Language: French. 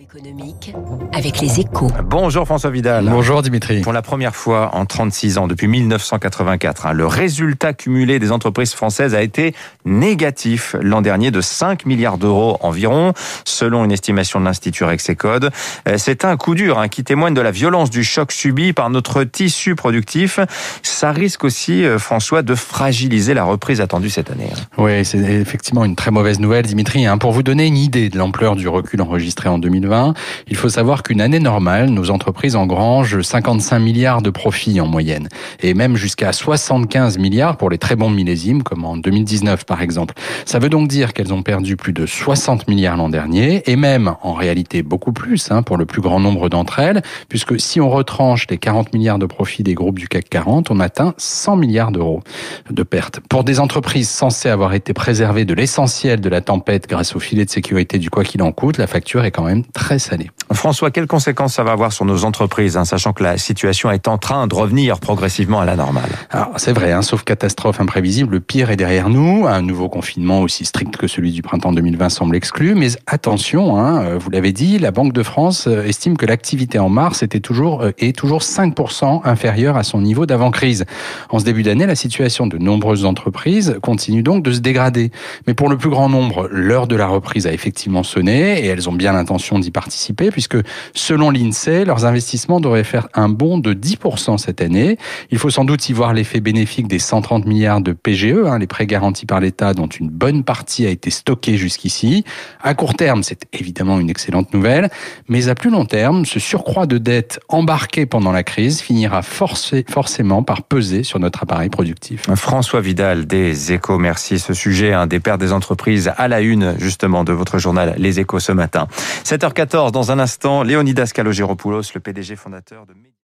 économique avec les échos. Bonjour François Vidal. Bonjour Dimitri. Pour la première fois en 36 ans, depuis 1984, hein, le résultat cumulé des entreprises françaises a été négatif l'an dernier de 5 milliards d'euros environ, selon une estimation de l'Institut Rexecode. Euh, c'est un coup dur hein, qui témoigne de la violence du choc subi par notre tissu productif. Ça risque aussi, euh, François, de fragiliser la reprise attendue cette année. hein. Oui, c'est effectivement une très mauvaise nouvelle, Dimitri. Pour vous donner une idée de l'ampleur du recul enregistré en 2020, il faut savoir qu'une année normale, nos entreprises engrangent 55 milliards de profits en moyenne, et même jusqu'à 75 milliards pour les très bons millésimes, comme en 2019 par exemple. Ça veut donc dire qu'elles ont perdu plus de 60 milliards l'an dernier, et même en réalité beaucoup plus hein, pour le plus grand nombre d'entre elles, puisque si on retranche les 40 milliards de profits des groupes du CAC 40, on atteint 100 milliards d'euros de pertes. Pour des entreprises censées avoir été préservées de l'essentiel de la tempête grâce au filet de sécurité du quoi qu'il en coûte, la facture est quand même François, quelles conséquences ça va avoir sur nos entreprises, hein, sachant que la situation est en train de revenir progressivement à la normale? Alors c'est vrai, hein, sauf catastrophe imprévisible, le pire est derrière nous. Un nouveau confinement aussi strict que celui du printemps 2020 semble exclu. Mais attention, hein, euh, vous l'avez dit, la Banque de France euh, estime que l'activité en mars était toujours euh, est toujours 5% inférieure à son niveau d'avant-crise. En ce début d'année, la situation de nombreuses entreprises continue donc de se dégrader. Mais pour le plus grand nombre, l'heure de la reprise a effectivement sonné et elles ont bien l'intention d'y participer puisque selon l'INSEE, leurs investissements devraient faire un bond de 10% cette année. Il faut sans doute y voir l'effet bénéfique des 130 milliards de PGE, hein, les prêts garantis par l'État dont une bonne partie a été stockée jusqu'ici. À court terme, c'est évidemment une excellente nouvelle, mais à plus long terme, ce surcroît de dettes embarqué pendant la crise finira forcé- forcément par peser sur notre appareil productif. François Vidal des Échos, merci. Ce sujet hein, des pertes des entreprises à la une justement de votre journal Les Échos ce matin. 7h14, dans un instant, Léonidas Kalogeropoulos, le PDG fondateur de...